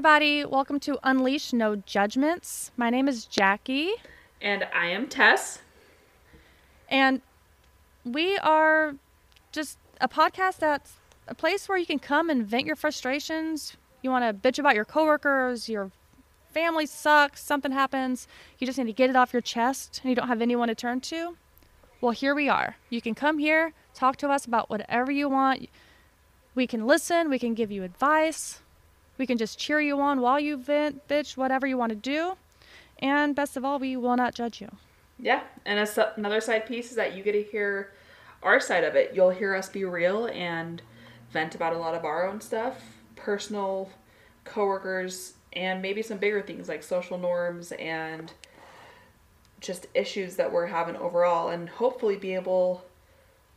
everybody. Welcome to Unleashed No Judgments. My name is Jackie, And I am Tess. and we are just a podcast that's a place where you can come and vent your frustrations. You want to bitch about your coworkers, your family sucks, something happens, you just need to get it off your chest and you don't have anyone to turn to. Well, here we are. You can come here, talk to us about whatever you want. We can listen, we can give you advice, we can just cheer you on while you vent, bitch, whatever you want to do. And best of all, we will not judge you. Yeah, and a, another side piece is that you get to hear our side of it. You'll hear us be real and vent about a lot of our own stuff, personal, coworkers, and maybe some bigger things like social norms and just issues that we're having overall, and hopefully be able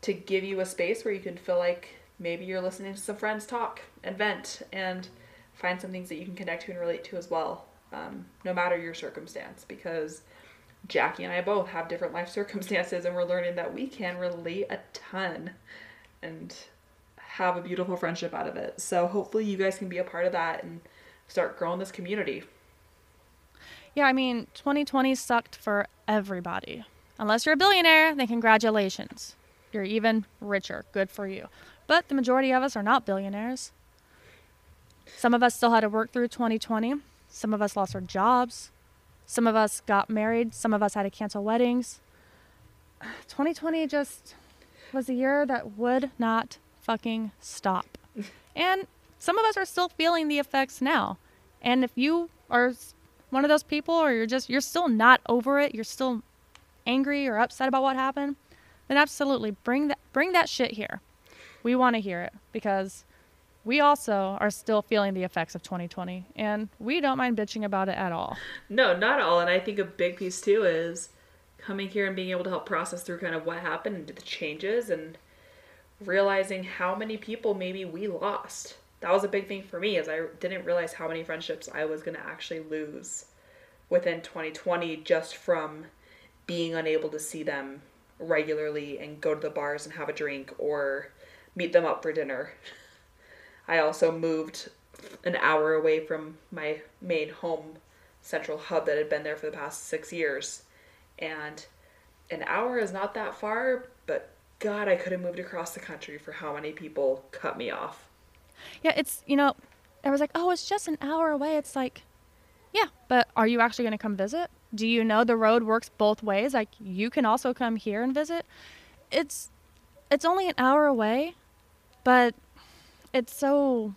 to give you a space where you can feel like maybe you're listening to some friends talk and vent and find some things that you can connect to and relate to as well, um, no matter your circumstance, because Jackie and I both have different life circumstances, and we're learning that we can relate a ton and have a beautiful friendship out of it. So hopefully, you guys can be a part of that and start growing this community. Yeah, I mean, 2020 sucked for everybody. Unless you're a billionaire, then congratulations. You're even richer. Good for you. But the majority of us are not billionaires. Some of us still had to work through 2020. Some of us lost our jobs. Some of us got married. Some of us had to cancel weddings. 2020 just was a year that would not fucking stop. And some of us are still feeling the effects now. And if you are one of those people or you're just you're still not over it, you're still angry or upset about what happened, then absolutely bring that bring that shit here. We want to hear it because we also are still feeling the effects of 2020 and we don't mind bitching about it at all. No, not all. And I think a big piece too is coming here and being able to help process through kind of what happened and the changes and realizing how many people maybe we lost. That was a big thing for me is I didn't realize how many friendships I was going to actually lose within 2020 just from being unable to see them regularly and go to the bars and have a drink or meet them up for dinner. I also moved an hour away from my main home central hub that had been there for the past six years. And an hour is not that far, but God, I could have moved across the country for how many people cut me off. Yeah, it's you know, I was like, "Oh, it's just an hour away." It's like, yeah, but are you actually going to come visit? Do you know the road works both ways? Like you can also come here and visit. It's it's only an hour away, but it's so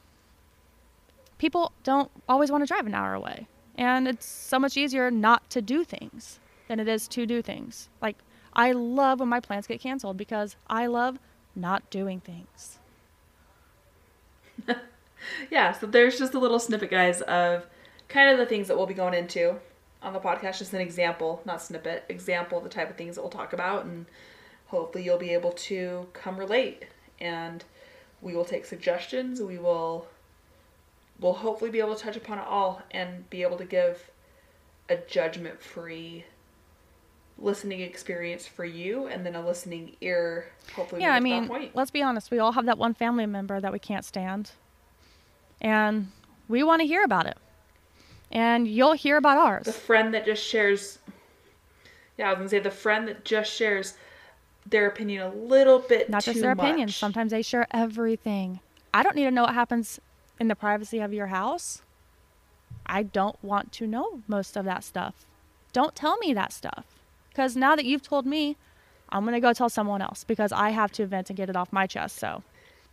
people don't always want to drive an hour away. And it's so much easier not to do things than it is to do things. Like I love when my plans get canceled because I love not doing things. Yeah, so there's just a little snippet, guys, of kind of the things that we'll be going into on the podcast. Just an example, not snippet, example of the type of things that we'll talk about. And hopefully you'll be able to come relate. And we will take suggestions. We will we'll hopefully be able to touch upon it all and be able to give a judgment free listening experience for you and then a listening ear hopefully yeah, I when we get to mean, let's be honest. We all have that one family member that we can't stand. And we want to hear about it. And you'll hear about ours. the friend that just shares yeah i was gonna say the friend that just shares their opinion a little bit Not just their much. opinions. Sometimes they share everything. I don't need to know what happens in the privacy of your house. I don't want to know most of that stuff. Don't tell me that stuff. Because now that you've told me, I'm going to go tell someone else because I have to vent and get it off my chest. So,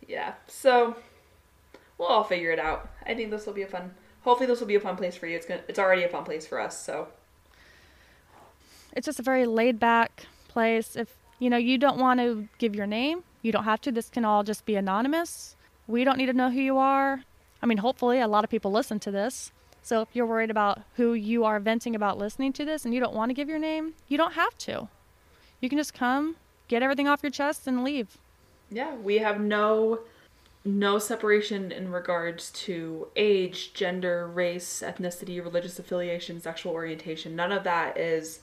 yeah so we'll all figure it out i think this will be a fun hopefully this will be a fun place for you it's gonna it's already a fun place for us so it's just a very laid back place. If you know you don't want to give your name, you don't have to. This can all just be anonymous. We don't need to know who you are. I mean, hopefully, a lot of people listen to this. So if you're worried about who you are venting about listening to this and you don't want to give your name, you don't have to. You can just come, get everything off your chest, and leave. yeah we have no no separation in regards to age gender race ethnicity religious affiliation sexual orientation none of that is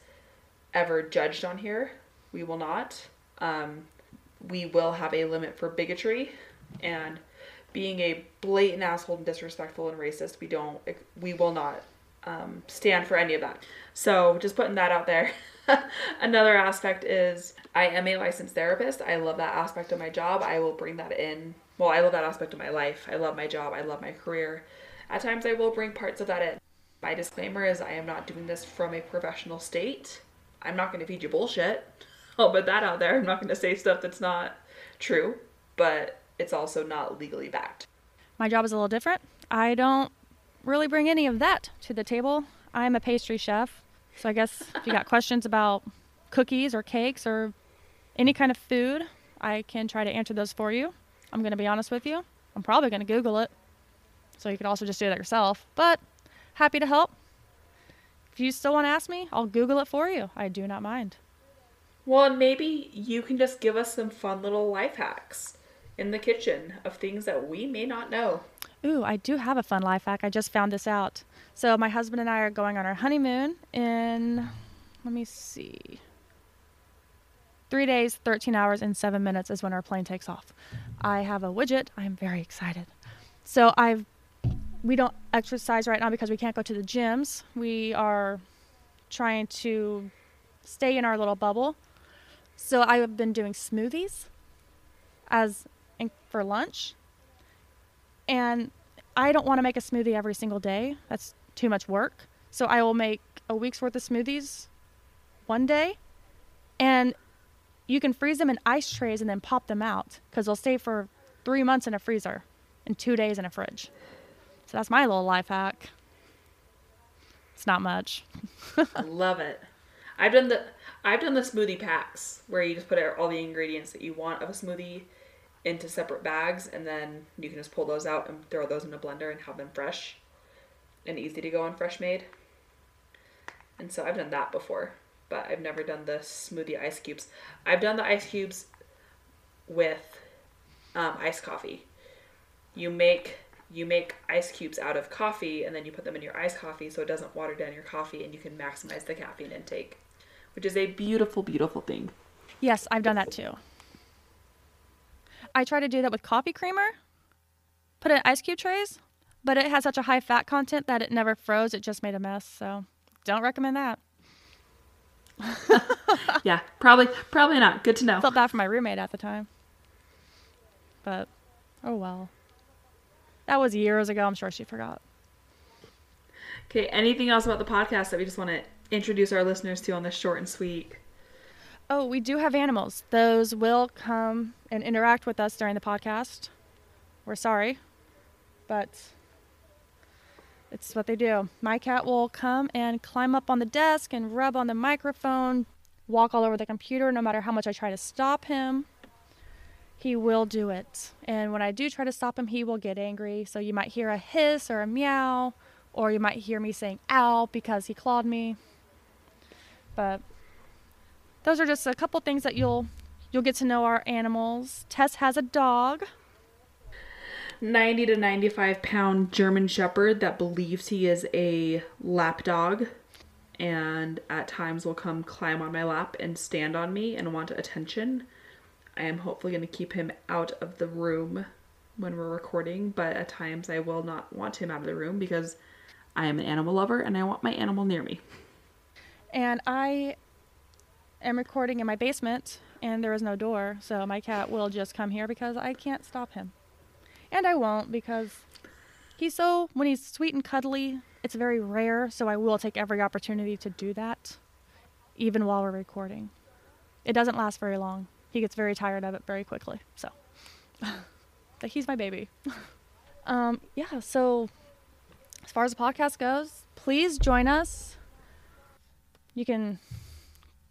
ever judged on here we will not um, we will have a limit for bigotry and being a blatant asshole and disrespectful and racist. We don't, we will not um, stand for any of that. So just putting that out there. Another aspect is I am a licensed therapist. I love that aspect of my job. I will bring that in. Well, I love that aspect of my life. I love my job. I love my career. At times, I will bring parts of that in. My disclaimer is I am not doing this from a professional state. I'm not going to feed you bullshit. I'll put that out there. I'm not going to say stuff that's not true, but it's also not legally backed. My job is a little different. I don't really bring any of that to the table. I'm a pastry chef. So I guess if you got questions about cookies or cakes or any kind of food, I can try to answer those for you. I'm going to be honest with you. I'm probably going to Google it. So you could also just do that yourself. But happy to help. If you still want to ask me, I'll Google it for you. I do not mind. Well, and maybe you can just give us some fun little life hacks in the kitchen of things that we may not know. Ooh, I do have a fun life hack. I just found this out. So my husband and I are going on our honeymoon in let me see. 3 days, 13 hours and 7 minutes is when our plane takes off. I have a widget. I'm very excited. So I've we don't exercise right now because we can't go to the gyms. We are trying to stay in our little bubble. So I have been doing smoothies as for lunch. And I don't want to make a smoothie every single day. That's too much work. So I will make a week's worth of smoothies one day. And you can freeze them in ice trays and then pop them out because they'll stay for three months in a freezer and two days in a fridge. So that's my little life hack. It's not much. Love it. I've done the I've done the smoothie packs where you just put all the ingredients that you want of a smoothie into separate bags and then you can just pull those out and throw those in a blender and have them fresh and easy to go on fresh made. And so I've done that before, but I've never done the smoothie ice cubes. I've done the ice cubes with um, iced coffee. You make you make ice cubes out of coffee and then you put them in your iced coffee so it doesn't water down your coffee and you can maximize the caffeine intake, which is a beautiful, beautiful thing. Yes, I've done that too. I tried to do that with coffee creamer, put it in ice cube trays, but it has such a high fat content that it never froze. It just made a mess. So don't recommend that. yeah, probably probably not. Good to know. Felt bad for my roommate at the time. But oh well. That was years ago. I'm sure she forgot. Okay, anything else about the podcast that we just want to introduce our listeners to on this short and sweet? Oh, we do have animals. Those will come and interact with us during the podcast. We're sorry, but it's what they do. My cat will come and climb up on the desk and rub on the microphone, walk all over the computer no matter how much I try to stop him. He will do it. And when I do try to stop him, he will get angry. So you might hear a hiss or a meow, or you might hear me saying ow because he clawed me. But those are just a couple things that you'll you'll get to know our animals. Tess has a dog. 90 to 95 pound German Shepherd that believes he is a lap dog and at times will come climb on my lap and stand on me and want attention. I am hopefully going to keep him out of the room when we're recording, but at times I will not want him out of the room because I am an animal lover and I want my animal near me. And I am recording in my basement and there is no door, so my cat will just come here because I can't stop him. And I won't because he's so, when he's sweet and cuddly, it's very rare, so I will take every opportunity to do that, even while we're recording. It doesn't last very long. He gets very tired of it very quickly, so. but he's my baby. um, yeah, so as far as the podcast goes, please join us. You can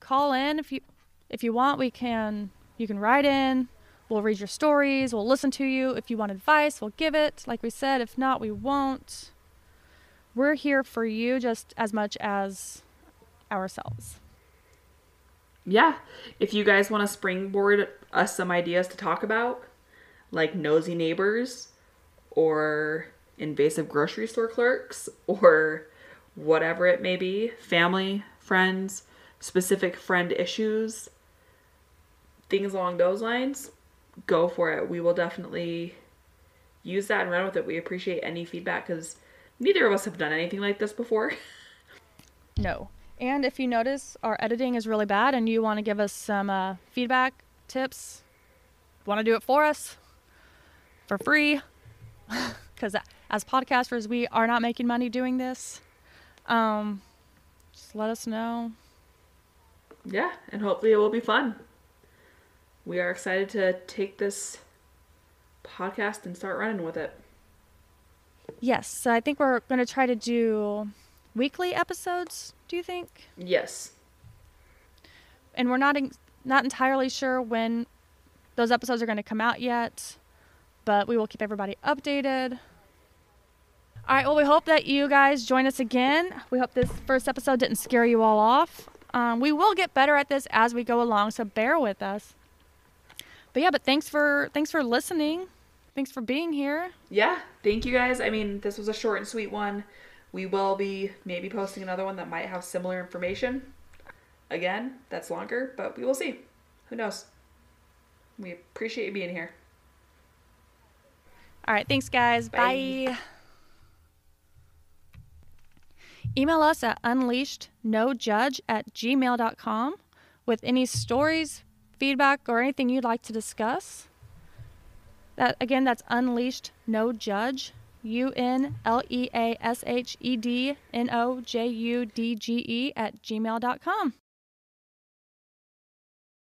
call in if you if you want. We can you can write in. We'll read your stories. We'll listen to you. If you want advice, we'll give it. Like we said, if not, we won't. We're here for you just as much as ourselves. Yeah. If you guys want to springboard us some ideas to talk about, like nosy neighbors or invasive grocery store clerks or whatever it may be, family, friends, specific friend issues, things along those lines, go for it. We will definitely use that and run with it. We appreciate any feedback because neither of us have done anything like this before. No. And if you notice our editing is really bad and you want to give us some uh, feedback, tips, want to do it for us for free, because as podcasters, we are not making money doing this. Um, just let us know. yeah, and hopefully it will be fun. We are excited to take this podcast and start running with it. Yes, so I think we're going to try to do weekly episodes. Do you think? Yes. And we're not en- not entirely sure when those episodes are going to come out yet, but we will keep everybody updated. All right. Well, we hope that you guys join us again. We hope this first episode didn't scare you all off. Um, we will get better at this as we go along, so bear with us. But yeah, but thanks for thanks for listening. Thanks for being here. Yeah, thank you guys. I mean, this was a short and sweet one. We will be maybe posting another one that might have similar information. Again, that's longer, but we will see. Who knows? We appreciate you being here. All right. Thanks, guys. Bye. Bye. Email us at unleashednojudge at gmail.com with any stories, feedback, or anything you'd like to discuss. That again, that's unleashed no judge. U N L E A S H E D N O J U D G E at gmail.com.